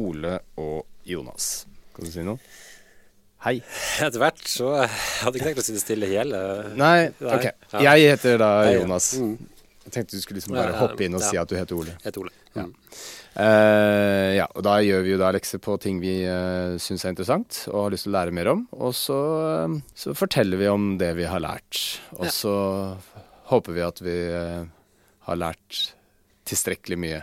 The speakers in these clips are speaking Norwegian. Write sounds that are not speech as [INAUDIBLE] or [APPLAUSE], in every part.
Ole og Jonas. Kan du si noe? Hei. Etter hvert så hadde jeg ikke tenkt å sitte stille hele Nei, ok. Jeg heter da Jonas. Mm. Jeg tenkte du skulle liksom bare hoppe inn og si at du heter Ole. Heter Ole. Ja. Eh, ja, og da gjør vi jo da lekser på ting vi uh, syns er interessant og har lyst til å lære mer om. Og så, uh, så forteller vi om det vi har lært. Og så håper vi at vi uh, har lært tilstrekkelig mye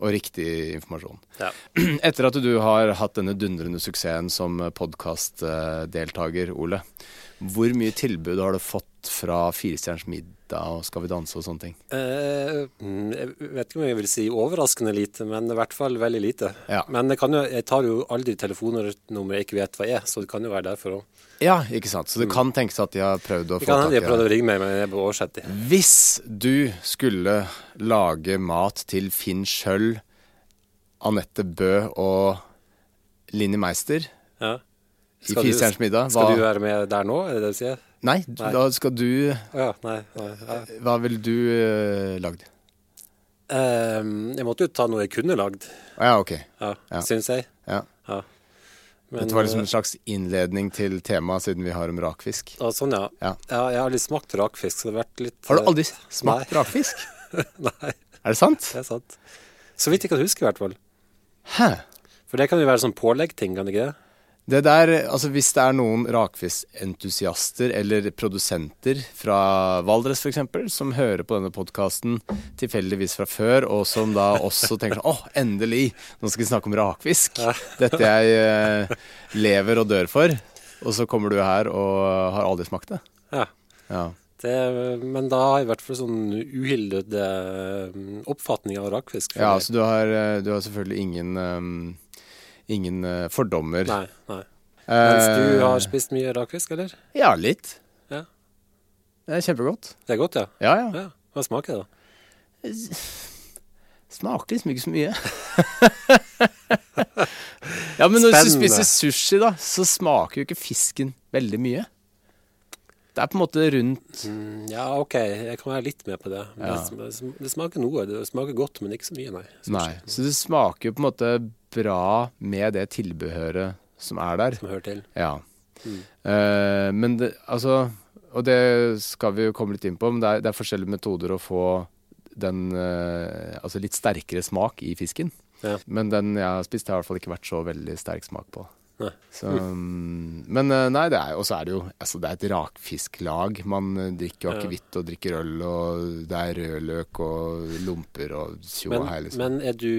og riktig informasjon. Ja. [CLEARS THROAT] Etter at du har hatt denne dundrende suksessen som podkastdeltaker, Ole, hvor mye tilbud har du fått fra Firestjerners middag og Skal vi danse og sånne ting? Eh, mm, jeg vet ikke om jeg vil si overraskende lite, men i hvert fall veldig lite. Ja. Men det kan jo, jeg tar jo aldri telefonnummer jeg ikke vet hva er, så det kan jo være derfor òg. Ja, ikke sant. Så det kan tenkes at de har prøvd å få kan i de tak har prøvd å ringe meg, men jeg bør oversette det. Hvis du skulle lage mat til Finn Schjøll, Anette Bø og Linni Meister Ja. I Firestjerners middag, Skal du være med der nå, er det det du sier? Nei, Nei. da skal du ja, nei. nei. Hva ville du uh, lagd? Um, jeg måtte jo ta noe jeg kunne lagd, Ah, ja, ok. ja, Ja. syns jeg. Ja. Ja. Men, Dette var liksom eh, en slags innledning til temaet, siden vi har om rakfisk. ja, sånn, ja. Ja. ja. Jeg har aldri smakt rakfisk, så det har vært litt Har du eh, aldri smakt rakfisk? [LAUGHS] Nei, Er det sant? det er sant. Så vidt jeg kan huske, i hvert fall. Hæ? For det kan jo være sånn påleggting, kan det ikke det? Det der, altså Hvis det er noen rakfiskentusiaster eller produsenter fra Valdres f.eks., som hører på denne podkasten tilfeldigvis fra før, og som da også tenker sånn Å, endelig! Nå skal vi snakke om rakfisk. Dette jeg uh, lever og dør for. Og så kommer du her og har aldri smakt det. Ja. Ja. Det, men da har jeg i hvert fall sånn uhildet eh, oppfatning av rakfisk. ja. Så du har, eh, du har selvfølgelig ingen um, Ingen eh, fordommer. Nei, nei. Mens du Eh, har spist mye rakfisk, eller? Ja, litt. Ja. Det er kjempegodt. Det er godt, ja? Ja, ja. ja. Hva smaker det, da? Smaker liksom ikke så mye. [LAUGHS] ja, men når du spiser sushi, da, så smaker jo ikke fisken veldig mye. Det er på en måte rundt Mm, ja, OK, jeg kan være litt med på det. Ja. det, det smaker noe. Det smaker godt, men ikke så mye, nei. Sushi, Nei. Så det smaker jo på en måte bra med det tilbehøret som er der. Som hører til. Ja. Mm. Uh, men det, altså Og det skal vi jo komme litt inn på, men det er, det er forskjellige metoder å få den uh, altså litt sterkere smak i fisken. Ja. Men den jeg har spist, har i hvert fall ikke vært så veldig sterk smak på. Så, mm, men eh, nei, det er, er det jo altså det er et rakfisklag. Man eh, drikker jo akevitt og drikker øl, og det er rødløk og lomper og tjo og hei, liksom. men er du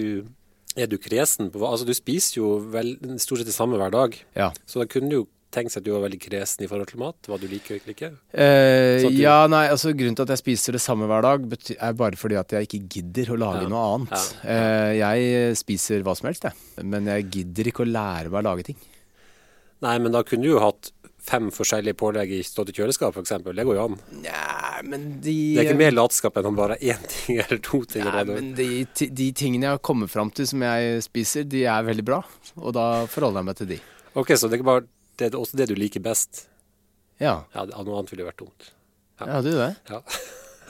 er du kresen på hva Altså, du spiser jo vel, stort sett det samme hver dag. ja. Så da kunne du jo tenkt seg at du var veldig kresen i forhold til mat. Hva du liker og ikke liker. Eh, ja, nei, altså Grunnen til at jeg spiser det samme hver dag, er bare fordi at jeg ikke gidder å lage Ja, noe annet. ja, Eh, jeg spiser hva som helst, jeg. Men jeg gidder ikke å lære meg å lage ting. Nei, men da kunne du jo hatt fem forskjellige pålegg i stått i kjøleskap, f.eks. Det går jo an. Nei, men de Det er ikke mer latskap enn om bare én ting eller to ting. Nei, men de, de tingene jeg har kommet fram til som jeg spiser, de er veldig bra. Og da forholder jeg meg til de. Ok, så det er, bare, det er også det du liker best. Ja, Ja, Noe annet ville vært dumt. ja du det. Ja.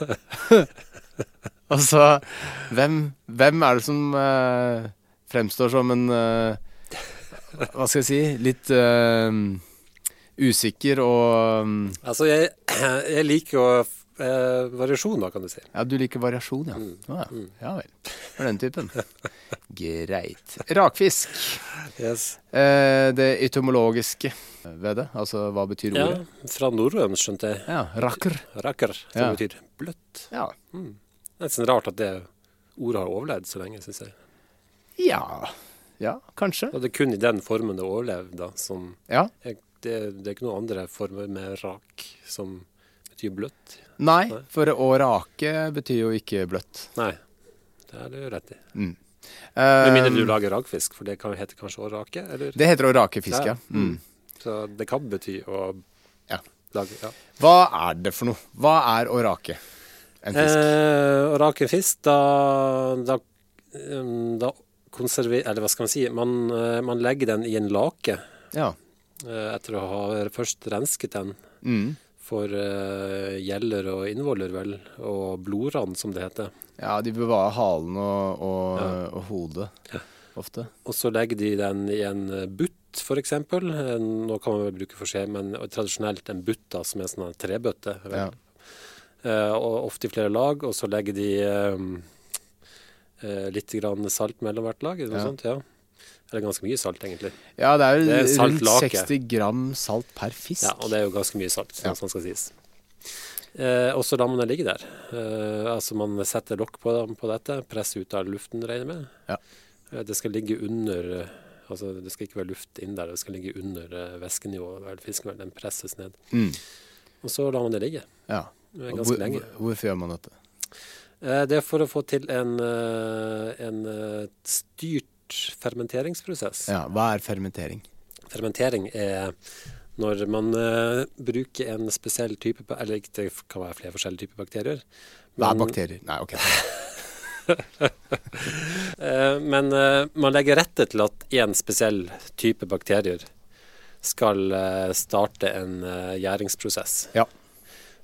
[LAUGHS] Altså, hvem, hvem er det som eh, fremstår som en eh, Hva skal jeg si? Litt uh, usikker og um. Altså, jeg, [CLEARS THROAT] jeg liker jo eh, variasjon, da, kan du si. Ja, du liker variasjon, ja. Mm. Ah, ja. ja vel. For den typen. [LAUGHS] Greit. Rakfisk. Yes. Eh, det etymologiske ved det, altså hva betyr Ja, ordet? fra norrøn, skjønte jeg. Ja, rakker. Rakker, som Ja. betyr bløtt. Ja. Det er nesten rart at det ordet har overlevd så lenge, syns jeg. ja. Ja, kanskje. Og det er kun i den formen det overlevde, da. Som Ja. er, det, det er ikke noen andre former med rak som betyr bløtt. Nei, Nei. for å rake betyr jo ikke bløtt. Nei, det er du rett i. Mm. Med mindre du Eh, lager rakfisk, for det kan heter kanskje å rake? Eller? det heter å rake fisk, ja. Ja. Mm. Så det kan bety å Ja. lage ja. Hva er det for noe? Hva er å rake en fisk? Eh, å rake en fisk, da, da, um, da konserver... Eller hva skal man si? Man, eh, man legger den i en lake ja. eh, etter å ha først rensket den Mm. for uh, gjeller og innvoller, vel, og blodrand, som det heter. ja, de bevarer halen og, og, Ja. og hodet Ja. ofte. Og så legger de den i en butt, f.eks. Nå kan man vel bruke forskjell, men tradisjonelt en butt da, som er en sånn trebøtte. vel. Ja. Uh, og ofte i flere lag, og så legger de eh, litt grann salt mellom hvert lag. Eller noe Ja. sånt, ja. Eller ganske mye salt, egentlig. Ja, det er jo Det er rundt lake. 60 gram salt per fisk. Ja, Og det er jo ganske mye salt, Ja. som skal sies. Eh, og så lar man det ligge der. Eh, altså Man setter lokk på, på dette, presser ut av luften, regner med. Ja. Eh, det skal ligge under eh, Altså Det skal ikke være luft inn der, det skal ligge under eh, væskenivået. Fisken den presses ned. Mm. Og så lar man det ligge ja. eh, ganske Hvor, lenge. hvorfor gjør man dette? Eh, det er for å få til en, eh, en eh, styrt fermenteringsprosess. Ja, Hva er fermentering? Fermentering er når man uh, bruker en spesiell type Eller det kan være flere forskjellige typer bakterier. Hva er bakterier? Nei, ok. [LAUGHS] Men uh, man legger rette til at én spesiell type bakterier skal starte en gjæringsprosess. Ja.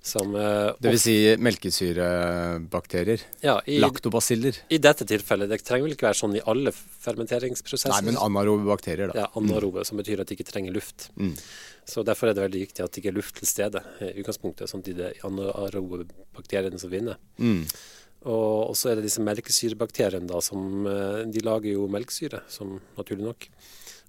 Som uh, Det vil si melkesyrebakterier. ja, i, Laktobasiller. I dette tilfellet. Det trenger vel ikke være sånn i alle fermenteringsprosesser. Nei, men anarobe bakterier, da. Ja, anarobe, som betyr at de ikke trenger luft. Mm. Så Derfor er det veldig viktig at det ikke er luft til stede i utgangspunktet, sånn at det er anarobe bakteriene som vinner. Mm. Og så er det disse melkesyrebakteriene da, som eh, de lager jo melkesyre, som naturlig nok.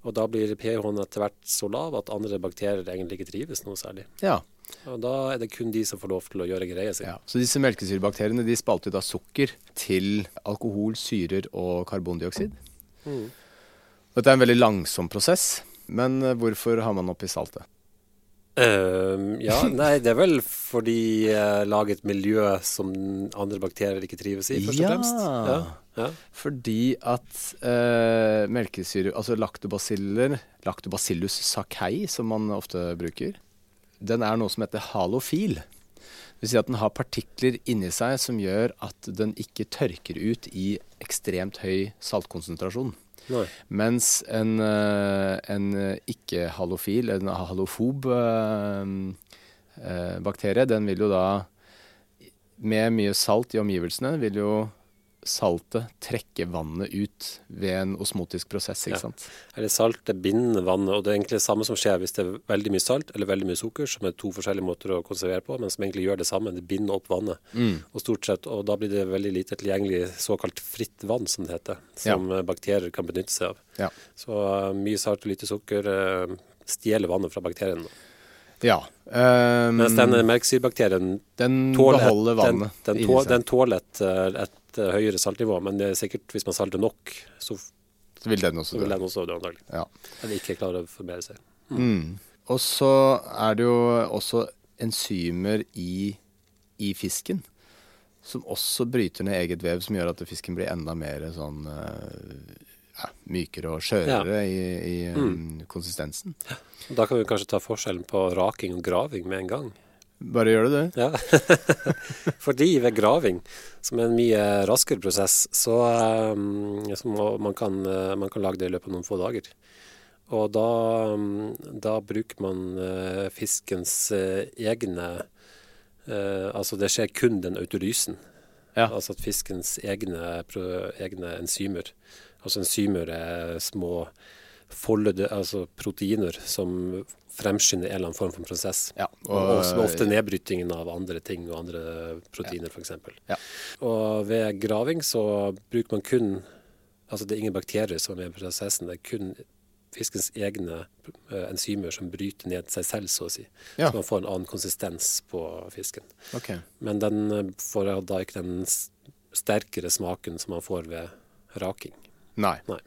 Og da blir pH-en etter hvert så lav at andre bakterier egentlig ikke trives noe særlig. Ja. Og da er det kun de som får lov til å gjøre greia si. ja. Så disse melkesyrebakteriene de spalter da sukker til alkohol, syrer og karbondioksid. Mm. Dette er en veldig langsom prosess, men eh, hvorfor har man oppi saltet? Uh, ja, nei, det er vel fordi uh, lager et miljø som andre bakterier ikke trives i, først og fremst. Ja. ja. Fordi at eh, melkesyre, altså laktobaciller, lactobacillus sakei, som man ofte bruker, den er noe som heter halofil. Det vil si at den har partikler inni seg som gjør at den ikke tørker ut i ekstremt høy saltkonsentrasjon. Nei. Mens en, eh, en ikke-halofil, en halofob eh, eh, bakterie, den vil jo da med mye salt i omgivelsene, vil jo saltet trekke vannet ut ved en osmotisk prosess, ikke Ja. sant? Eller saltet binder vannet, og det er egentlig det samme som skjer hvis det er veldig mye salt eller veldig mye sukker, som er to forskjellige måter å konservere på, men som egentlig gjør det samme. Det binder opp vannet. Og stort sett, og da blir det veldig lite tilgjengelig såkalt fritt vann, som det heter, som ja. bakterier kan benytte seg av. Ja. Så eh, mye salt og lite sukker eh, stjeler vannet fra bakteriene. ja. Um, Mens denne melkesyrebakterien den tåler, beholder vannet den, den, tål, den tåler et, eh, et eh, høyere saltnivå, men det er sikkert hvis man salter nok, så, Så vil den også dø. den antagelig. Ja. Eller ikke klarer å forbedre seg. Mm. Og så er det jo også enzymer i, i fisken som også bryter ned eget vev, som gjør at fisken blir enda mer sånn eh, ja, mykere og skjørere i, i mm. konsistensen. Da kan vi kanskje ta forskjellen på raking og graving med en gang. Bare gjør du det. Ja. [LAUGHS] Fordi ved graving, som er en mye raskere prosess, så, um, så må, man, kan, eh, man kan lage det i løpet av noen få dager. Og da, um, da bruker man eh, fiskens eh, egne eh, Altså det skjer kun den autolysen. Ja. Altså at fiskens egne, egne enzymer Altså enzymer er små foldede, altså proteiner som fremskynder en eller annen form for prosess. Ja, og, og- ofte nedbrytingen av andre ting og andre proteiner, for f.eks. Ja. Og ved graving så bruker man kun Altså det er ingen bakterier som er i prosessen, det er kun fiskens egne eh, enzymer som bryter ned seg selv, så å si. Ja. Så man får en annen konsistens på fisken. Okay. Men den eh, får da ikke den sterkere smaken som man får ved raking. Nei. Nei.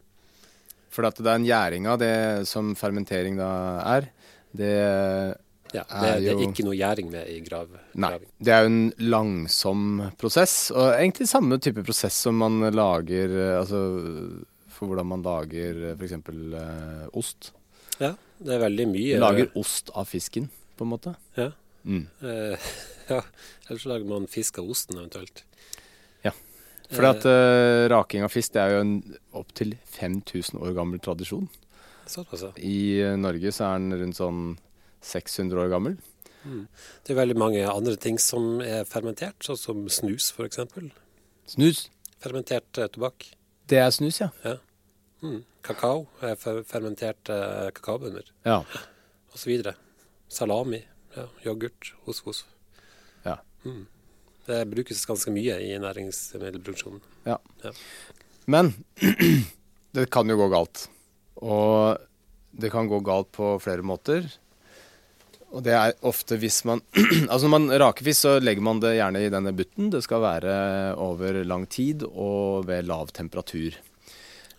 For det er en gjæring av det som fermentering da er. Det Ja, det, Er det er jo- ikke noe gjæring med i grav, Nei. graving. Det er jo en langsom prosess, og egentlig samme type prosess som man lager eh, Altså for hvordan man lager f.eks. Eh, ost. Ja, det er veldig mye. Man Lager ost av fisken, på en måte. Ja. Mm. Eh, [LAUGHS] ja. Ellers lager man fisk av osten eventuelt. Ja. For eh, raking av fisk det er jo en opptil 5000 år gammel tradisjon. Såpass, ja. I eh, Norge så er den rundt sånn 600 år gammel. Det er veldig mange andre ting som er fermentert, sånn som snus f.eks. Snus, Fermentert eh, tobakk. det er snus, ja. Ja. Mm. Kakao er fer fermenterte eh, kakaobønner Ja. osv. Salami, ja. yoghurt, osvos. ja. Det brukes ganske mye i næringsmiddelproduksjonen. ja. Ja. Men [CLEARS THROAT] det kan jo gå galt. Og det kan gå galt på flere måter. Og det er ofte hvis man [CLEARS THROAT] Altså når man raker fisk, så legger man det gjerne i denne butten. Det skal være over lang tid og ved lav temperatur.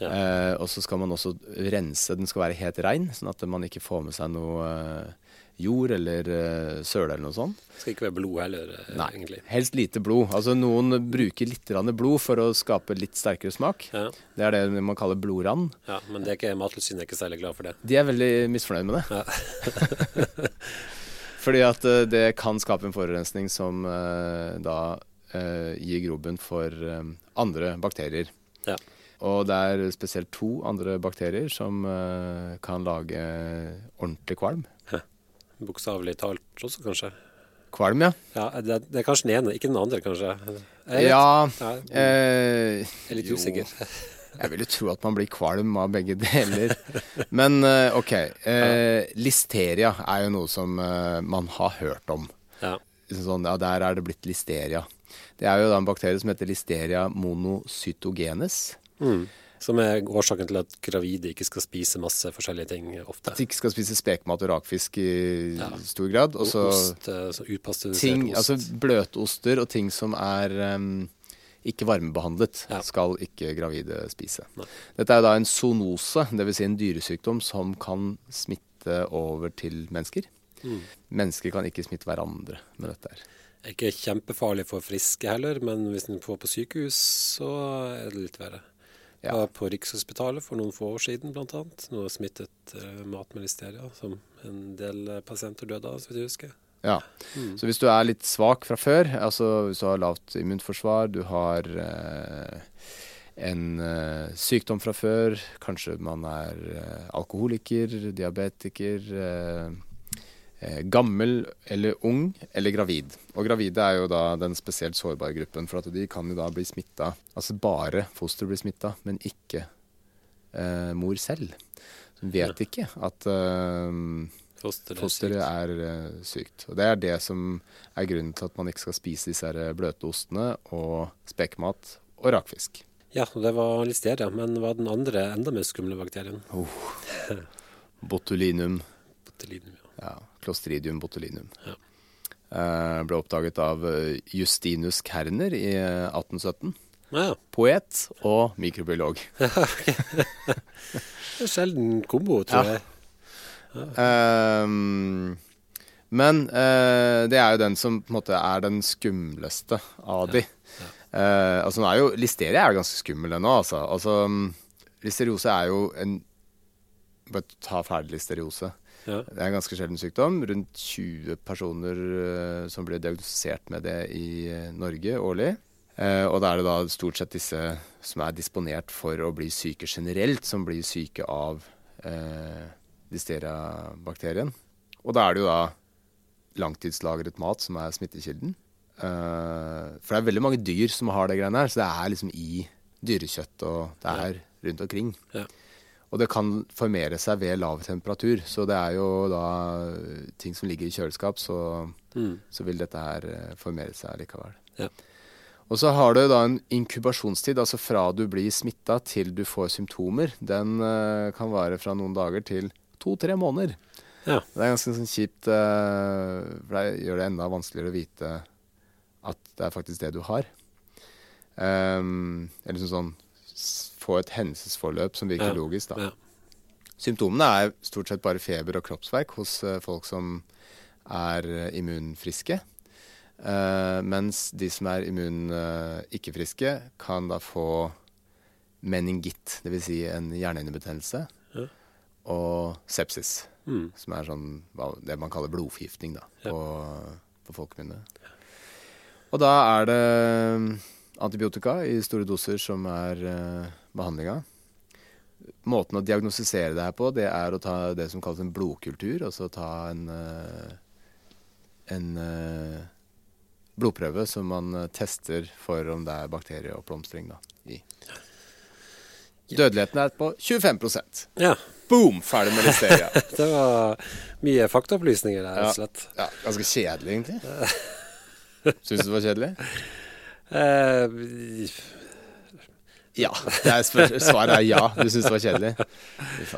Ja. Eh, og så skal man også rense. Den skal være helt rein, sånn at man ikke får med seg noe eh, jord eller uh, søle eller noe sånt. Det skal ikke være blod heller, eh, Nei, egentlig. helst lite blod. Altså Noen bruker litt blod for å skape litt sterkere smak. Ja. Det er det man kaller blodrand. ja, Men det er ikke Mattilsynet er ikke særlig glad for det. De er veldig misfornøyd med det. Ja. [LAUGHS] Fordi at uh, det kan skape en forurensning som uh, da eh, gir grobunn for eh, andre bakterier. Ja. Og det er spesielt to andre bakterier som eh, kan lage ordentlig kvalm. Bokstavelig talt også, kanskje. Kvalm, ja. Ja, det, det er kanskje den ene, ikke den andre, kanskje. Jeg ja Ja, Ja, eh, jeg er litt usikker. Jeg vil jo tro at man blir kvalm av begge deler. Men eh, OK. Eh, listeria er jo noe som eh, man har hørt om. Ja. Liksom Sånn, ja, der er det blitt listeria. Det er jo da en bakterie som heter listeria monocytogenes. Mm. Som er årsaken til at gravide ikke skal spise masse forskjellige ting ofte. At de ikke skal spise spekemat og rakfisk i Ja. stor grad. Og Ost, eh, så utpasteurisert ting, ost. altså bløtoster og ting som er um, ikke varmebehandlet, Ja. skal ikke gravide spise. Nei. Dette er da en zoonose, dvs. Si en dyresykdom som kan smitte over til mennesker. Mm. Mennesker kan ikke smitte hverandre med dette her. Det er ikke kjempefarlig for friske heller, men hvis en får på sykehus, så er det litt verre. Ja. På Rikshospitalet for noen få år siden, annet. Nå smittet uh, mat med som en del eh, pasienter døde av, så vidt jeg husker. Ja. Mm. Så hvis du er litt svak fra før, altså hvis du har lavt immunforsvar, du har uh, en uh, sykdom fra før, kanskje man er eh, alkoholiker, diabetiker, eh, eh, gammel eller ung eller gravid. Og gravide er jo da den spesielt sårbare gruppen, for at de kan jo da bli smitta. Altså bare foster blir smitta, men ikke eh, mor selv. Hun vet ikke at eh, Fosteret, er sykt. er eh, sykt. Og Det er det som er grunnen til at man ikke skal spise disse her bløtostene og spekemat og rakfisk. Ja, det var listeria. Men hva er den andre, enda mer skumle bakterien? [LAUGHS] Botulinum, Botulinum. Ja. ja, Clostridium botulinum. Ja. Eh, ble oppdaget av eh, Justinus Kerner i eh, 1817. Ja, ja. Poet og mikrobiolog. [LAUGHS] Det er en sjelden kombo, tror Ja. jeg. Ehm, men uh, det er jo den som på en måte er den skumleste av de. Uh, altså er jo Listeria er jo ganske skummel ennå, altså. altså. mm, Listeriose er jo en Bare ta ferdig listeriose. Ja. Det er en ganske sjelden sykdom. Rundt 20 personer uh, som blir diagnostisert med det i eh, Norge årlig. Uh, og da er det da stort sett disse som er disponert for å bli syke generelt, som blir syke av uh, listeria-bakterien. Og da er det jo da langtidslagret mat som er smittekilden. Uh, for det er veldig mange dyr som har det greiene her, så det er liksom i dyrekjøtt, og det er rundt omkring. Ja. Og det kan formere seg ved lav temperatur. Så det er jo da ting som ligger i kjøleskap, så, Mm. så vil dette her eh, formere seg likevel. Ja. Og så har du da en inkubasjonstid, altså fra du blir smitta til du får symptomer. Den uh, kan vare fra noen dager til to-tre måneder. Ja. Det er ganske sånn kjipt, uh, for det gjør det enda vanskeligere å vite at det er faktisk det du har. Um, eller sånn, sånn få et hendelsesforløp som virker Ja. logisk, da. Ja. Symptomene er stort sett bare feber og kroppsverk hos eh, folk som er eh, immunfriske. Uh, mens de som er immun uh, ikke-friske, kan da få meningitt, dvs. Si en hjernehinnebetennelse, Ja. og sepsis, Mm. som er sånn det man kaller blodforgiftning da, Ja. på, på folkemunne. Og da er det antibiotika i store doser som er uh, behandlinga. Måten å diagnostisere det her på, det er å ta det som kalles en blodkultur. Altså ta en, eh, en eh, blodprøve som man eh, tester for om det er bakterieoppblomstring i. Dødeligheten er på 25% ja. Boom! Ferdig med listeria. [LAUGHS] Det var mye faktaopplysninger der, rett og slett. Ja, ganske kjedelig, egentlig. Syns du det var kjedelig? [LAUGHS] Eh, Ja. Det er spør svaret er ja. Du syns det var kjedelig?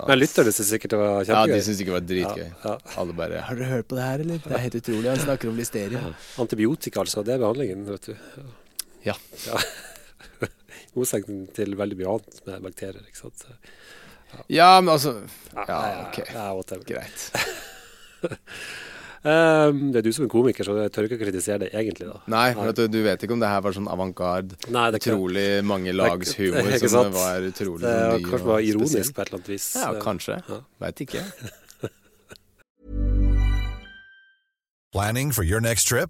Men lytterne syns sikkert det var Ja, de syns ikke det var dritgøy. Ja, ja. Alle bare 'Har dere hørt på det her, eller?' Det er helt utrolig. Han snakker om listeria. Antibiotika, altså. Det er behandlingen, vet du. Ja. ja. [LAUGHS] Motsetning til veldig mye annet med bakterier, ikke sant. Så, Ja, men altså Ja, ok. Ja. Greit. [LAUGHS] Eh, det er du som er komiker, så jeg tør ikke å kritisere det egentlig, da. Nei, for at du, du vet ikke om det her var sånn avantgarde, utrolig mange lags Det humor [LAUGHS] som sant. var utrolig Det var, ny kanskje det var ironisk spesiell. på et eller annet vis. Ja, kanskje. Ja. Veit ikke. [LAUGHS] Planning for your next trip?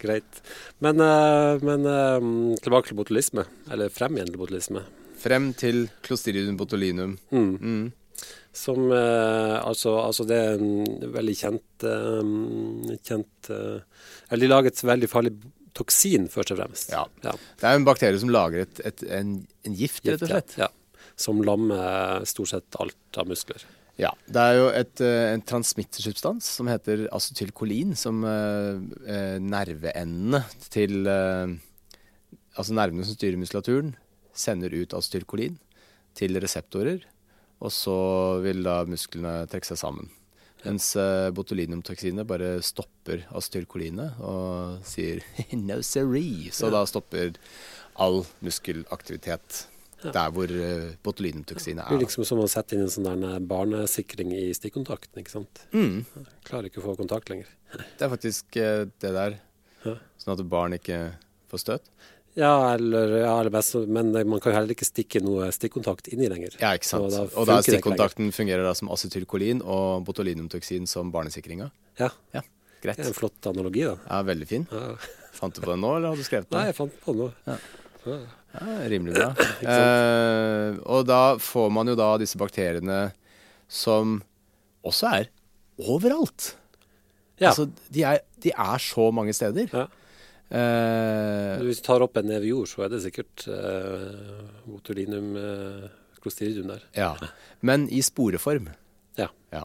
Greit. Men, eh, men eh, tilbake til botulisme. Eller frem igjen til botulisme. Frem til Clostridium botulinum. Mm. Mm. Som eh, altså, altså det er en veldig kjent, eh, kjent eh, Eller de lager et veldig farlig toksin, først og fremst. Ja. Ja. Det er en bakterie som lager et, et, en, en gift, rett og slett. Ja. Som lammer stort sett alt av muskler. Ja, Det er jo et, eh, en transmittersubstans som heter acetylkolin, som eh, eh, nerveendene til eh, Altså nervene som styrer muskulaturen, sender ut acetylkolin til reseptorer, og så vil da musklene trekke seg sammen. Mens eh, botulinumtoksinet bare stopper acetylkolinet og sier [LAUGHS] 'no siree'. Så da stopper all muskelaktivitet der hvor uh, er. Det er. liksom som å sette inn en sånn der barnesikring i stikkontakten, ikke sant. Mm. Klarer ikke å få kontakt lenger. [LAUGHS] Det er faktisk eh, det der. Sånn at barn ikke får støt. Ja, eller, ja, eller best, men man kan jo heller ikke stikke noe stikkontakt inni lenger. Ja, ikke sant. Da og da stikkontakten fungerer da som acetylkolin og botulinumtoksin som barnesikringa. Ja, Ja, greit. det er en flott analogi, da. Ja, veldig fin. Ja. Fant du på den nå, eller har du skrevet Nei, jeg fant på noe. Ja. Ja. Ja, rimelig bra. [CLEARS THROAT] eh, og da får man jo da disse bakteriene som også er overalt. Ja. Altså, de er, de er så mange steder. Ja. Eh, Hvis du tar opp en neve jord, så er det sikkert eh, botulinum eh, clostridium der. ja. Men i sporeform. Ja. Ja.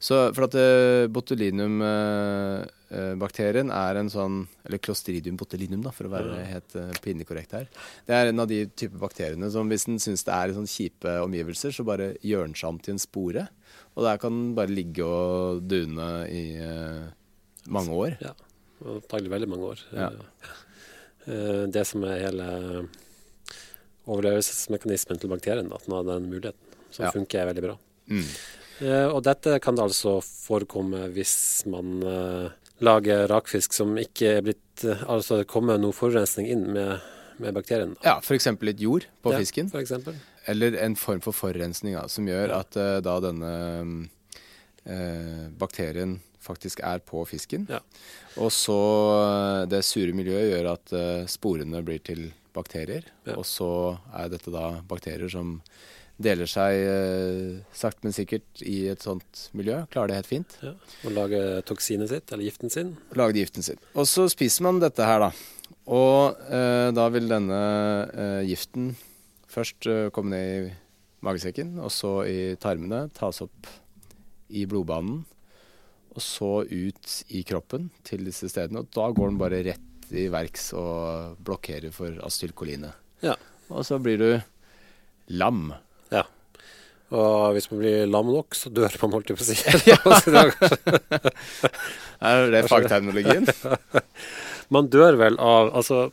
Så for at uh, botulinum-bakterien er en sånn Eller clostridium botulinum, da, for å være helt uh, pinlig korrekt her. Det er en av de type bakteriene som hvis den syns det er i sånn kjipe omgivelser, så bare gjør den seg om til en spore. Og der kan den bare ligge og dune i uh, mange år. ja. Antagelig veldig mange år. Ja. Eh, Det som er hele overlevelsesmekanismen til bakterien, da, at den har den muligheten, som Ja. funker veldig bra. Mm. Eh, Og dette kan det altså forekomme hvis man eh, lager rakfisk som ikke er blitt eh, Altså det kommer noe forurensning inn med, med bakterien. Ja, f.eks. litt jord på Ja, fisken. For eksempel. Eller en form for forurensning da, som gjør at eh, da denne eh, bakterien faktisk er på fisken. Ja. Og så det sure miljøet gjør at sporene blir til bakterier. Ja. Og så er dette da bakterier som deler seg eh, sakte, men sikkert i et sånt miljø. Klarer det helt fint. Ja. Og lage toksinet sitt, eller giften sin. Lage giften sin. Og så spiser man dette her, da. Og eh, da vil denne eh, giften først eh, komme ned i magesekken, og så i tarmene, tas opp i blodbanen, og så ut i kroppen til disse stedene. Og da går den bare rett i verks og blokkerer for acetylkolinet. Ja. Og så blir du lam. Ja. Og hvis man blir lam nok, så dør man, holdt jeg på å si. [LAUGHS] Er det [LAUGHS] fagterminologien? [LAUGHS] man dør vel av Altså,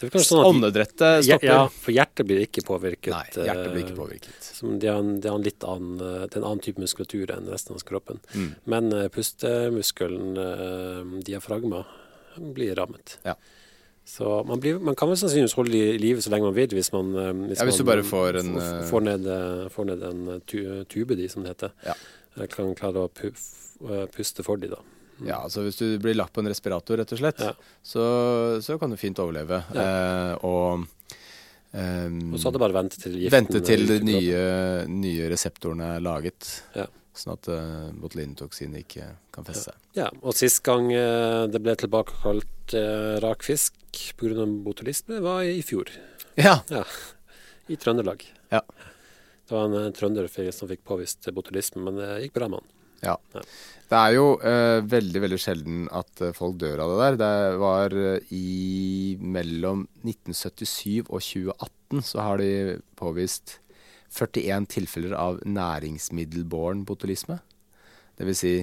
det kanskje sånn at Åndedrettet stopper. ja, for hjertet blir ikke påvirket. Nei, hjertet blir ikke eh, påvirket. Som det, er en, det er en litt annen, eh, det er en annen type muskulatur enn resten av kroppen. Mm. Men eh, pustemuskelen, diafragma, blir rammet. Ja. Så man, blir, man kan vel sannsynligvis holde i live så lenge man vil, hvis man eh, hvis, Ja, hvis du bare får en, eh, får, ned, eh, får ned en tu, tube, de, som det heter. Ja. Kan klare å pu, puste for de, da. Ja, altså hvis du blir lagt på en respirator, rett og slett, Ja. så, så kan du fint overleve. Eh, og Um, Og så hadde bare ventet til giften vente til de nye, nye reseptorene er laget, Ja. Sånn at uh, botulintoksinet ikke kan feste seg. Ja, og sist gang uh, det ble tilbakekalt uh, rakfisk pga. botulisme, var i fjor. Ja. Ja, I Trøndelag. Ja. Det var en uh, trønder som fikk påvist botulisme, men det gikk bra med han. ja. Ja. Det er jo eh, veldig, veldig sjelden at eh, folk dør av det der. Det var eh, i mellom 1977 og 2018 så har de påvist 41 tilfeller av næringsmiddelbåren botulisme. Det vil si,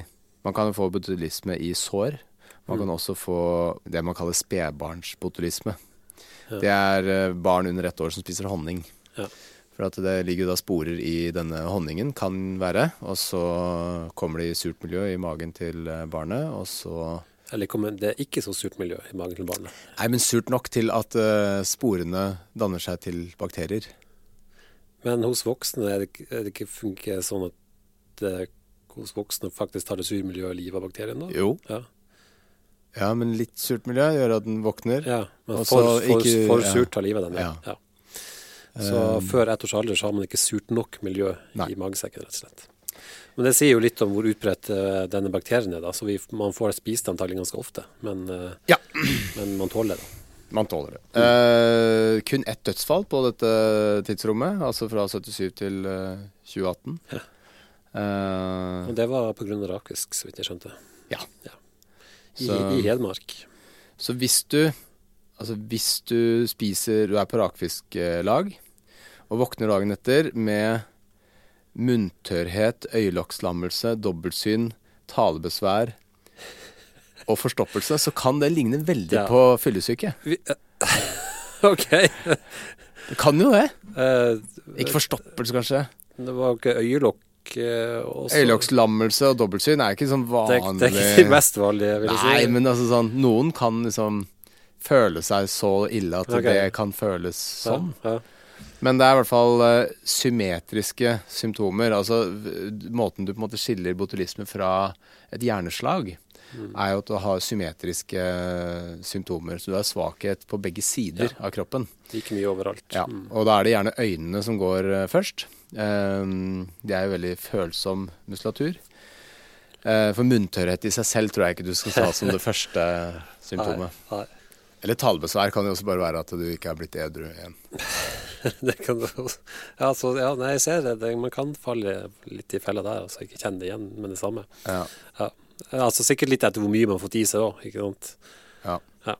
man kan få botulisme i sår. Man kan også få det man kaller spedbarnsbotulisme. Det er eh, barn under ett år som spiser honning. Ja. For at det ligger da sporer i denne honningen, kan være. Og så kommer det i surt miljø i magen til eh, barnet, og så Eller kommer- det er ikke så surt miljø i magen til barnet. Nei, men surt nok til at eh, sporene danner seg til bakterier. Men hos voksne er det, er det ikke funker sånn at det, hos voksne faktisk tar det surmiljøet livet av bakterien da? Jo. Ja, Ja, men litt surt miljø gjør at den våkner. ja men for, for, ikke- for ja. surt tar livet den. Ja. Ja. Så før ett års alder så har man ikke surt nok miljø Nei. i magesekken, rett og slett. Men det sier jo litt om hvor utbredt eh, denne bakterien er, da. Så vi, man får spist antagelig ganske ofte, men, eh, Ja. men man tåler det. Man tåler det. Uh, kun ett dødsfall på dette tidsrommet, altså fra 77 til uh, 2018. Eh, Og det var pga. rakisk, så vidt jeg skjønte. ja. I, Så- I Hedmark. Så hvis du Altså hvis du spiser Du er på rakfisklag og våkner dagen etter med munntørrhet, øyelokkslammelse, dobbeltsyn, talebesvær og forstoppelse, så kan det ligne veldig Ja. på fyllesyke. Vi, [LAUGHS] OK. Det kan jo det. Uh, Ikke forstoppelse, kanskje. det var ikke øyelokk eh, også? Øyelokkslammelse og dobbeltsyn er ikke sånn vanlig det er ikke de mest vanlige, vil jeg si. Nei, men altså sånn Noen kan liksom føle seg så ille at okay. det kan føles sånn. Ja, ja. Men det er i hvert fall uh, symmetriske symptomer. Altså måten du på en måte skiller botulisme fra et hjerneslag. Er jo at du har symmetriske eh, symptomer. Så du har svakhet på begge sider av kroppen. Like mye overalt. Ja, Mm. og da er det gjerne øynene som går eh, først. Um, det er jo veldig følsom muskulatur. Eh, for munntørrhet i seg selv tror jeg ikke du skal ta som det [LAUGHS] første symptomet. Nei, nei. Eller talebesvær kan jo også bare være at du ikke er blitt edru igjen. [LAUGHS] det kan, ja, så, ja, nei, jeg ser det. det. Man kan falle litt i fella der, altså ikke kjenne det igjen med det samme. Ja. Ja. Altså Sikkert litt etter hvor mye man har fått i seg ikke sant. ja. Ja.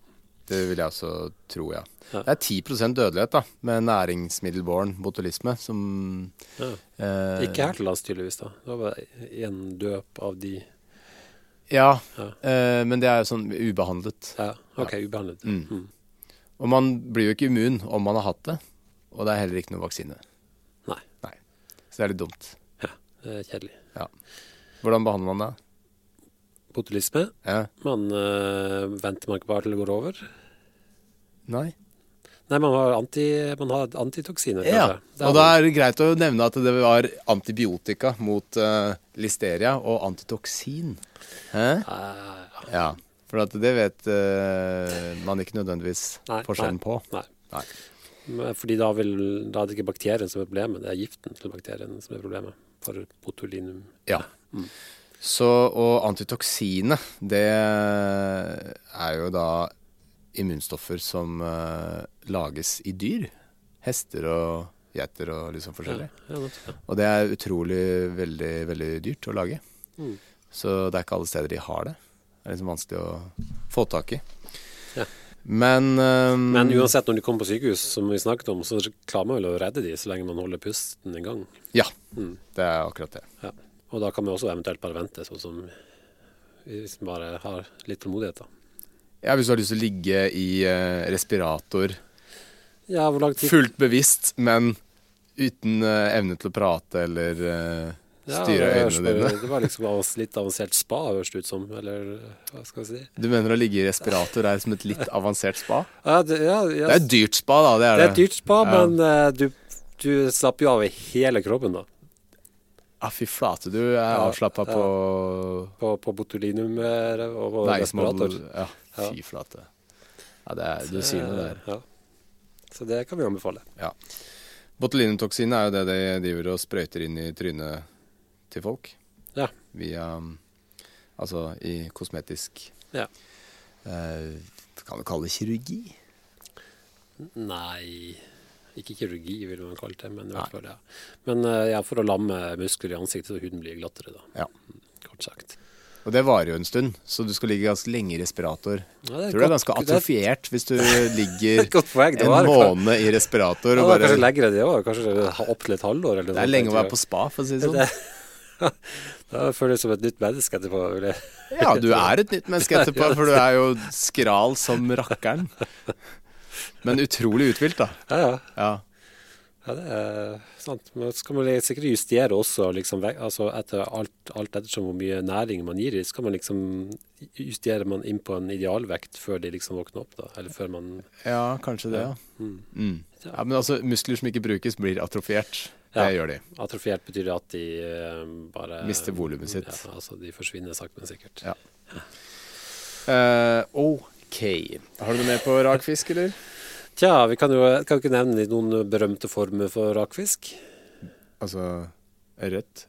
Det vil jeg også tro, ja. Ja. Det er 10% dødelighet da, med næringsmiddelbåren botulisme, som Ja. eh, Ikke her til lands, tydeligvis. da Det var bare én døp av de Ja, eh, men det er jo sånn ubehandlet. Ja, OK, ubehandlet. Mm. Mm. Og man blir jo ikke immun om man har hatt det, og det er heller ikke noe vaksine. Nei. Så det er litt dumt. Ja, det er kjedelig. Hvordan behandler man det? Botulisme. Ja. Man øh, venter man ikke bare til det går over? Nei. Nei, man har, anti, man har antitoksiner, Ja. Det og da er det greit å nevne at det var antibiotika mot uh, listeria og antitoksin. Hæ? Uh, Ja, for at det vet uh, man ikke nødvendigvis Nei, forskjellen nei, på. nei. Nei. Fordi da, vil, da er det ikke bakterien som er problemet, det er giften til bakterien som er problemet for botulinum. Ja. Så, og antitoksine, det er jo da immunstoffer som uh, lages i dyr. Hester og geiter og liksom forskjellig. ja, ja. Og det er utrolig veldig, veldig dyrt å lage. Mm. Så det er ikke alle steder de har det. Det er liksom vanskelig å få tak i. Ja. Men, um, Men uansett, når de kommer på sykehus, som vi snakket om, så klarer man vel å redde de så lenge man holder pusten i gang. Ja, Mm. det er akkurat det. Ja. Og da kan vi også eventuelt bare vente, sånn som hvis vi bare har litt tålmodighet, da. Ja, Hvis du har lyst til å ligge i uh, respirator Ja, hvor lang tid fullt bevisst, men uten uh, evne til å prate eller uh, styre ja, øynene dine. Det var liksom litt avansert spa, høres det ut som. Eller hva skal vi si. Du mener å ligge i respirator er som et litt avansert spa? Ja, det, ja, ja, Det er et dyrt spa, da. Det er det er et dyrt spa, men du, du slapper jo av i hele kroppen da. Ah, fy flate, du er Ja, avslappa ja. på På, på botulinum eh, og respirator. Ja, fy flate. Ja, det er, du sier noe der. Ja. Så det kan vi anbefale. Ja. Botulinumtoksin er jo det de driver og sprøyter inn i trynet til folk. Ja. Via Altså i kosmetisk Ja. eh, Kan du kalle det kirurgi? Nei, ikke kirurgi vil man kalle det, men i hvert fall, ja. Men eh, ja, for å lamme muskler i ansiktet så huden blir glattere, da. Ja. Kort sagt. Og det varer jo en stund, så du skal ligge ganske lenge i respirator. Ja, det tror det er ganske atrofiert hvis du [LAUGHS] er ligger poeng. En var, måned i respirator ja, og det var bare kanskje lenger enn det òg. Kanskje opp til et halvår. Eller Det er lenge å være på spa, for å si det sånn. [LAUGHS] Det, da føles jeg som et nytt menneske etterpå. Ja, du er et nytt menneske [LAUGHS] etterpå, for du er jo skral som rakkeren. Men utrolig uthvilt, da. Ja, ja. Ja. Ja, det er sant. Men så kan man sikkert justere også, liksom, altså etter alt, alt ettersom hvor mye næring man gir i, så kan man liksom justere man inn på en idealvekt før de liksom våkner opp, da. Eller før man ja, kanskje det, ja. mm. Mm. Ja, Men altså, muskler som ikke brukes, blir atrofiert. Det Ja. gjør de. Atrofiert betyr at de uh, bare Mister volumet sitt. Ja, altså de forsvinner sakte, men sikkert. Ja. Uh, OK. Har du noe mer på rak fisk, eller? Tja, vi kan jo kan ikke nevne noen berømte former for rakfisk. Altså ørret?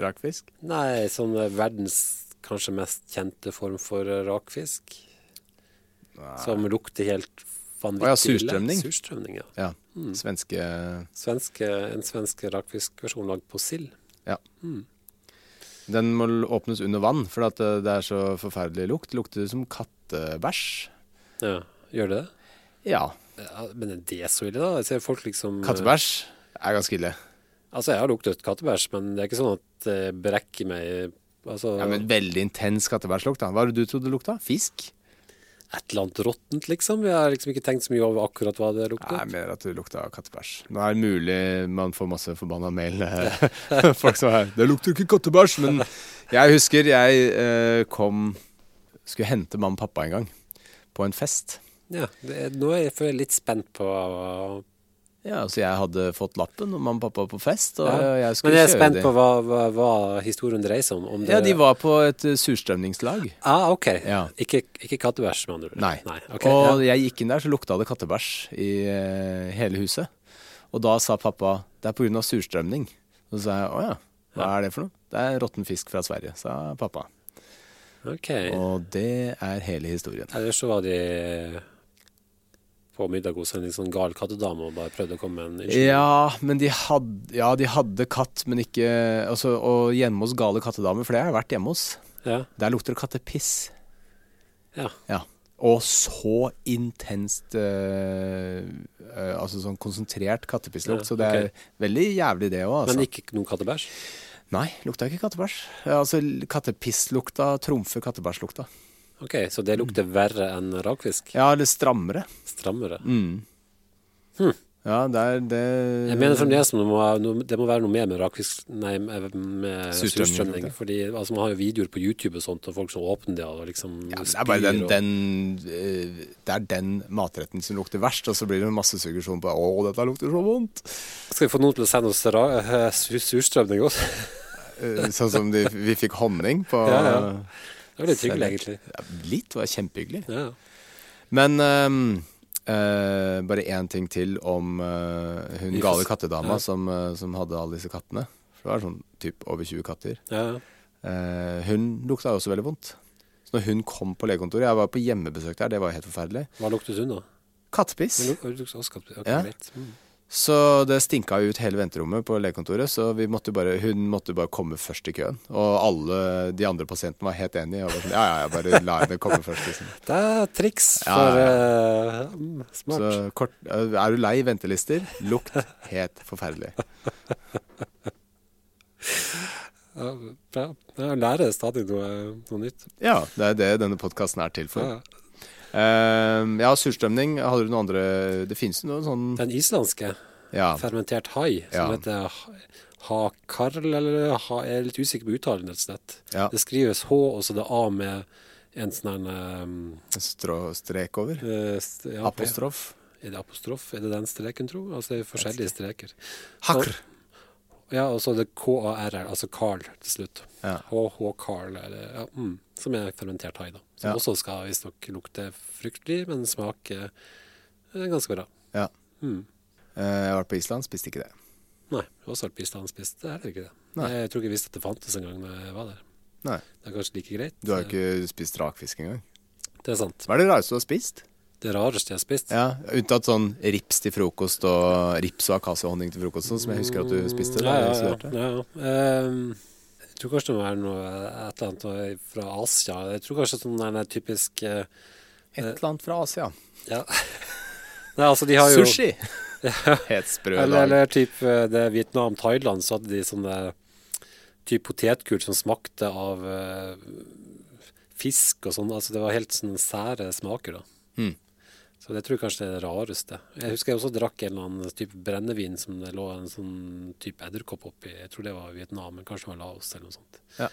Rakfisk? Nei, sånn eh, verdens kanskje mest kjente form for rakfisk. rakfisk. Som lukter helt vanvittig Å ja, surstrømning. Surstrømning, ja. Ja. Mm. Svenske Svenske, en svensk rakfiskversjon lagd på sild. Den må åpnes under vann, for at eh, det er så forferdelig lukt. Lukter som kattebæsj. Ja, gjør det det? Ja. Ja, men er det så ille, da? Jeg ser folk liksom eh, Kattebæsj er ganske ille. Altså, jeg har luktet kattebæsj, men det er ikke sånn at det brekker meg Altså, Ja, men Veldig intens kattebæsjlukt. da. Hva var det du trodde det lukta? Fisk? et eller annet råttent, liksom. Jeg har liksom ikke tenkt så mye over akkurat hva det lukter. jeg mener at det lukta kattebæsj. Nå er det mulig man får masse forbanna mail. eh, [LAUGHS] Folk som er 'Det lukter ikke kattebæsj', men jeg husker jeg eh, kom Skulle hente mamma og pappa en gang. På en fest. Ja, det nå er jeg, litt spent på Ja, altså Jeg hadde fått lappen, og mamma og pappa var på fest. Og Ja. jeg skulle Men jeg er spent på hva, hva, hva historien dreier seg om. om det... Ja, de var på et eh, surstrømningslag. Ah, ok. Ja. Ikke, ikke kattebæsj, med andre ord. Nei. Nei. Okay. og ja. jeg gikk inn der, så lukta det kattebæsj i uh, hele huset. Og da sa pappa det er pga. surstrømning. Og så sa jeg å ja, hva er det for noe? Det er råtten fisk fra Sverige, sa pappa. Ok. Og det er hele historien. Eller så var de på middag hos en litt sånn gal kattedame og bare prøvde å komme med en unnskyldning? Ja, men de hadde, ja, de hadde katt, men ikke altså, Og hjemme hos gale kattedamer, for det har jeg vært hjemme hos. Ja. Der lukter det kattepiss. ja. Ja. Og så intenst øh, øh, Altså sånn konsentrert kattepisslukt. Ja, så det er veldig jævlig, det òg. Altså. Men ikke noe kattebæsj? Nei, lukta ikke kattebæsj. Altså, kattepисslukta trumfer kattebæsjlukta. Ok, så det lukter verre enn rakfisk? Ja, eller strammere. Strammere? Mm. Ja, det er det Jeg mener fremdeles det må, det må være noe mer med rakfisk Nei, med, med Surstrømning. Fordi altså, man har jo videoer på YouTube og sånt, og folk som åpner det og liksom ja, det er bare den, og- den eh, Det er den matretten som lukter verst, og så blir det masse suggesjon på 'Å, dette lukter så vondt'. Skal vi få noen til å sende oss eh, surstrømning også? Eh, Sånn som de, vi fikk honning på [LAUGHS] Ja, ja. Det var litt hyggelig, egentlig. Ja, litt var kjempehyggelig. Ja. Men um, uh, bare én ting til om uh, hun gale kattedama ja. som, uh, som hadde alle disse kattene. For det var sånn typ over 20 katter. ja. Hun lukta også veldig vondt. Så når hun kom på legekontoret Jeg var på hjemmebesøk der, det var helt forferdelig. Hva luktet hun, da? Kattepiss. Hun luk- hun luktet også katt- ok, Ja. Mm. Så det stinka ut hele venterommet på legekontoret, så vi måtte bare, hun måtte bare komme først i køen. Og alle de andre pasientene var helt enige. Var sånn, ja, ja, ja, bare la henne komme først. Liksom. [LAUGHS] Det er triks for ja. ja. mm, Smart. Så kort, er du lei ventelister? Lukt helt forferdelig. [LAUGHS] Ja, bra. Jeg lærer stadig noe, noe nytt. Ja, det er det denne podkasten er til for. Ja. Eh, ja, surstrømning. Hadde du noen andre Det finnes jo noe sånn Den islandske, Ja. fermentert hai, som Ja. heter ha- hakarl, eller ha, jeg er litt usikker på uttalen, rett og slett. ja Det skrives H, og så det er A med en sånn um, strå, strek over. eh, st- ja, Apostrof. Er det apostrof? Er det den streken, tro? Altså det er forskjellige streker. Hakr. Ja, og så er det K-A-R-L, altså Carl til slutt. Ja. HH-Carl, eller ja, mm, som er fermentert hai, da. Som Ja. også skal visstnok lukte fryktelig, men smaker eh, ganske bra. Ja. Mm. Eh, jeg har vært på Island, spiste ikke det. Nei, jeg har også vært på Island og spist. Det er heller ikke det. Nei. Jeg tror ikke jeg visste at det fantes engang da jeg var der. Nei. Det er kanskje like greit. Du har jo ikke spist rakfisk engang. Det er sant. Hva er det rareste du har spist? Det rareste jeg har spist. Ja, Unntatt sånn rips til frokost og rips og akasiehonning til frokost, som jeg husker at du spiste. da Ja, ja, ja, ja, ja. Ehm, jeg tror kanskje det må være noe et eller annet fra Asia. Jeg tror kanskje sånn der typisk uh, Et eller annet fra Asia. Ja. [LAUGHS] Nei, altså de har jo Sushi! Helt sprø Eller, dag. eller typ eh, det er Vietnam, Thailand, så hadde de sånne typ potetgull som smakte av uh, fisk og sånn. Altså det var helt sånne sære smaker, da. Mm. Så det tror jeg kanskje det er det rareste. Jeg husker jeg også drakk en eller annen type brennevin som det lå en sånn type edderkopp oppi. Jeg tror det var Vietnam, men kanskje det var Laos eller noe sånt. Ja.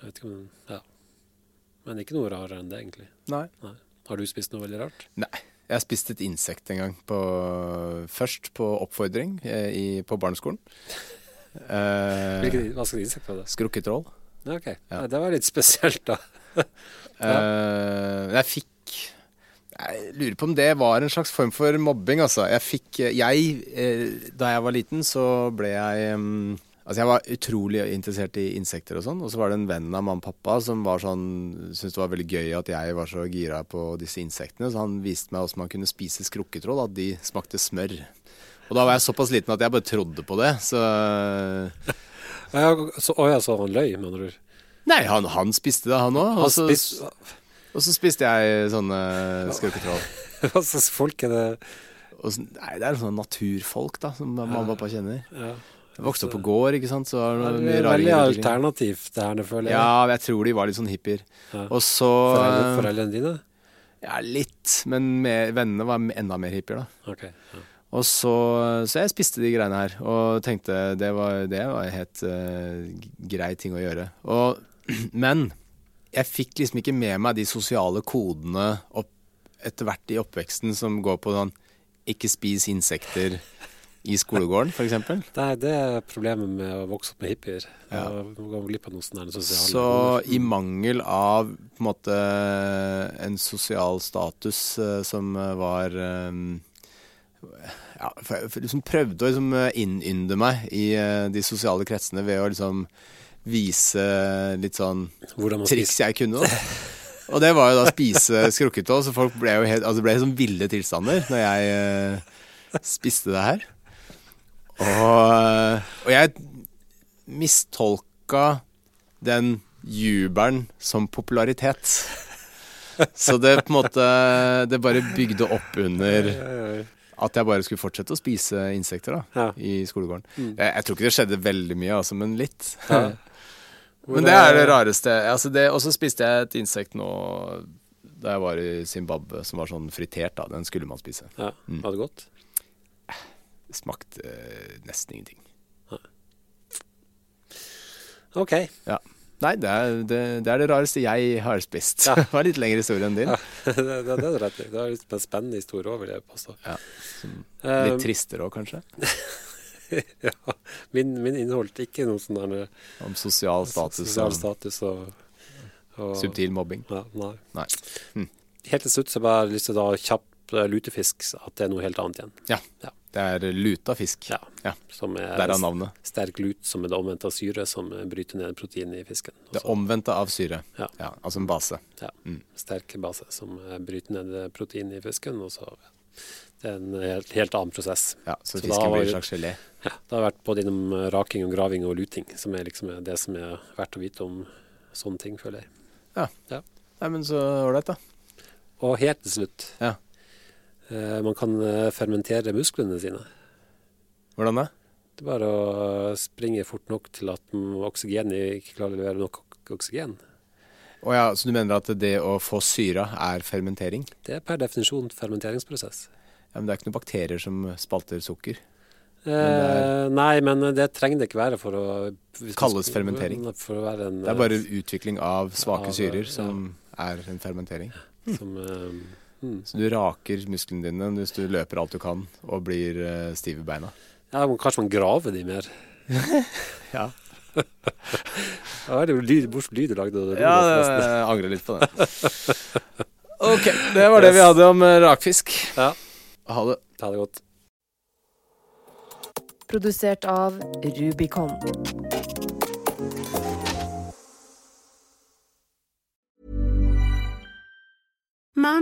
Jeg vet ikke om, ja. Men ikke noe rarere enn det, egentlig. Nei. Nei. Har du spist noe veldig rart? Nei. Jeg spiste et insekt en gang. På, først på oppfordring eh, i, på barneskolen. [LAUGHS] Eh, hva skal insekt var det? Skrukketroll. Ja, ok. Ja. Nei, det var litt spesielt, da. [LAUGHS] Eh, jeg fikk Jeg lurer på om det var en slags form for mobbing, altså. Jeg fikk Jeg, eh, da jeg var liten, så ble jeg mm, Altså Jeg var utrolig interessert i insekter og sånn. Og så var det en venn av mamma og pappa som var sånn syntes det var veldig gøy at jeg var så gira på disse insektene. Så han viste meg hvordan man kunne spise skrukketråd At de smakte smør. Og da var jeg såpass liten at jeg bare trodde på det. Så, å ja, så han løy, mener du? Nei, han, han spiste det, han òg. Han spiste- og så spiste jeg sånne skurketroll. [LAUGHS] Hva slags folk er det? Og så, nei, det er sånne naturfolk, da, som mamma og pappa kjenner. Ja. Jeg vokste opp på gård, ikke sant, så var det Det mye veldig alternativt, det her, det føler jeg. Ja, jeg tror de var litt sånn hippier. Ja. Og så Foreldre, foreldrene dine? Ja, litt. Men med, vennene var enda mer hippier, da. Ok. Ja. Og så, så jeg spiste de greiene her, og tenkte det var, det var en helt uh, grei ting å gjøre. Og, [CLEARS THROAT] men jeg fikk liksom ikke med meg de sosiale kodene opp, etter hvert i oppveksten som går på sånn ikke spis insekter i skolegården, f.eks. [LAUGHS] Nei, det er problemet med å vokse opp med hippier. Ja. Gå glipp av noen sånne sosiale Så i mangel av på en måte en sosial status eh, som eh, var eh, ja, for for liksom prøvde å liksom innynde meg i de sosiale kretsene ved å liksom vise litt sånn triks jeg kunne. Da. Og det var jo da spise skrukketål, så folk ble jo helt Altså det ble sånn ville tilstander når jeg uh, spiste det her. Og, og jeg mistolka den jubelen som popularitet. Så det på en måte Det bare bygde opp under at jeg bare skulle fortsette å spise insekter da, Ja. i skolegården. Jeg, jeg tror ikke det skjedde veldig mye, altså, men litt. Ja. [LAUGHS] men det er det rareste. Altså og så spiste jeg et insekt nå da jeg var i Zimbabwe, som var sånn fritert. da, Den skulle man spise. Ja, Var det godt? Det smakte eh, nesten ingenting. OK. Ja. Nei, det er det, det er det rareste jeg har spist. Ja. [LAUGHS] Det var litt lengre historie enn din. Ja, [LAUGHS] det, det, det er det rett. Det er litt en spennende historie òg, vil jeg påstå. Ja, Litt Litt tristere òg, kanskje. [LAUGHS] [LAUGHS] ja, min, min inneholdt ikke noe sånn der Om sosial status sosial status og, og subtil mobbing. Ja, nei. Nei. Hm. Helt til slutt så bare lyst til å ha kjapt eh, lutefisk, at det er noe helt annet igjen. Ja. Ja. Det er luta fisk. Ja. Ja. Som er Derav navnet. sterk lut, som er det omvendte av syre, som bryter ned protein i fisken. Det omvendte av syre. Ja. altså en base. Ja, Mm. sterk base som eh, bryter ned protein i fisken. Og så, ja. Det er en helt, helt annen prosess. Ja, så, Så fisken blir en slags gelé. Ja, det har vært både innom eh, raking og graving og luting, som er liksom det som er verdt å vite om sånne ting, føler jeg. Nei, men så ålreit, da. Og helt til slutt, Ja. eh, man kan eh, fermentere musklene sine. Hvordan det? Det er bare å springe fort nok til at oksygenet ikke klarer å levere nok oksygen. Oh ja, så du mener at det å få syra er fermentering? Det er per definisjon fermenteringsprosess. Ja, Men det er ikke noen bakterier som spalter sukker? Eh, nei, men det trenger det ikke være for å Kalles skal- fermentering. For å være en, Det er bare utvikling av svake Av, syrer ja. som er en fermentering. eh, som, eh, mm. Så du raker musklene dine hvis du løper alt du kan og blir eh, stiv i beina. Ja, men kanskje man graver de mer. [LAUGHS] Ja, [LAUGHS] Ja, det er jo lyd, morsom lyd du lagde. ja jeg angrer litt på det. [LAUGHS] Ok, det var det vi hadde om eh, rakfisk. Ja. Ha det. Ha det godt. Produsert av Rubicon.